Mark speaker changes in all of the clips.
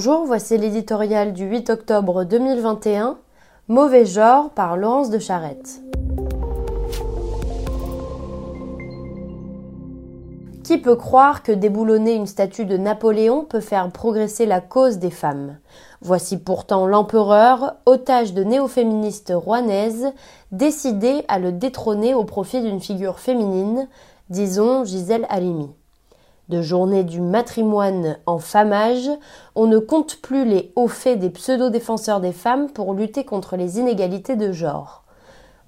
Speaker 1: Bonjour, voici l'éditorial du 8 octobre 2021, Mauvais genre par Laurence de Charette. Qui peut croire que déboulonner une statue de Napoléon peut faire progresser la cause des femmes? Voici pourtant l'empereur, otage de néo-féministes rouennaises, décidé à le détrôner au profit d'une figure féminine, disons Gisèle Halimi. De journée du matrimoine en famage, on ne compte plus les hauts faits des pseudo-défenseurs des femmes pour lutter contre les inégalités de genre.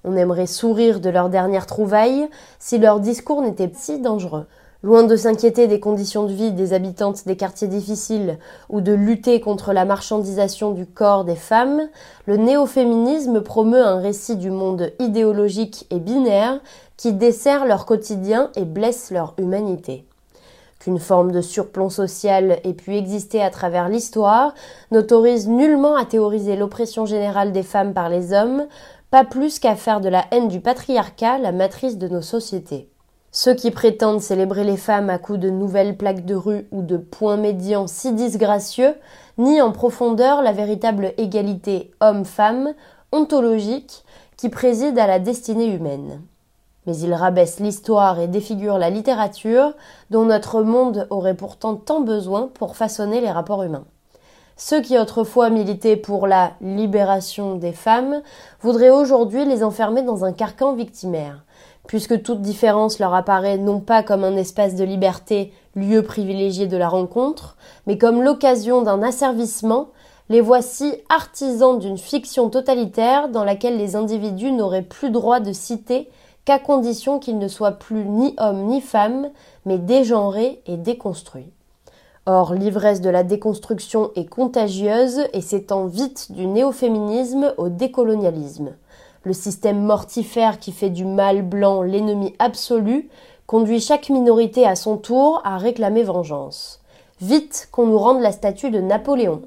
Speaker 1: On aimerait sourire de leurs dernières trouvailles si leur discours n'était si dangereux. Loin de s'inquiéter des conditions de vie des habitantes des quartiers difficiles ou de lutter contre la marchandisation du corps des femmes, le néo-féminisme promeut un récit du monde idéologique et binaire qui dessert leur quotidien et blesse leur humanité. Qu'une forme de surplomb social ait pu exister à travers l'histoire n'autorise nullement à théoriser l'oppression générale des femmes par les hommes, pas plus qu'à faire de la haine du patriarcat la matrice de nos sociétés. Ceux qui prétendent célébrer les femmes à coups de nouvelles plaques de rue ou de points médians si disgracieux nient en profondeur la véritable égalité homme-femme ontologique qui préside à la destinée humaine. Mais ils rabaissent l'histoire et défigurent la littérature dont notre monde aurait pourtant tant besoin pour façonner les rapports humains. Ceux qui autrefois militaient pour la libération des femmes voudraient aujourd'hui les enfermer dans un carcan victimaire, puisque toute différence leur apparaît non pas comme un espace de liberté, lieu privilégié de la rencontre, mais comme l'occasion d'un asservissement, les voici artisans d'une fiction totalitaire dans laquelle les individus n'auraient plus droit de citer qu'à condition qu'ils ne soient plus ni hommes ni femmes, mais dégenrés et déconstruits. Or, l'ivresse de la déconstruction est contagieuse et s'étend vite du néo-féminisme au décolonialisme. Le système mortifère qui fait du mal blanc l'ennemi absolu conduit chaque minorité à son tour à réclamer vengeance. Vite qu'on nous rende la statue de Napoléon.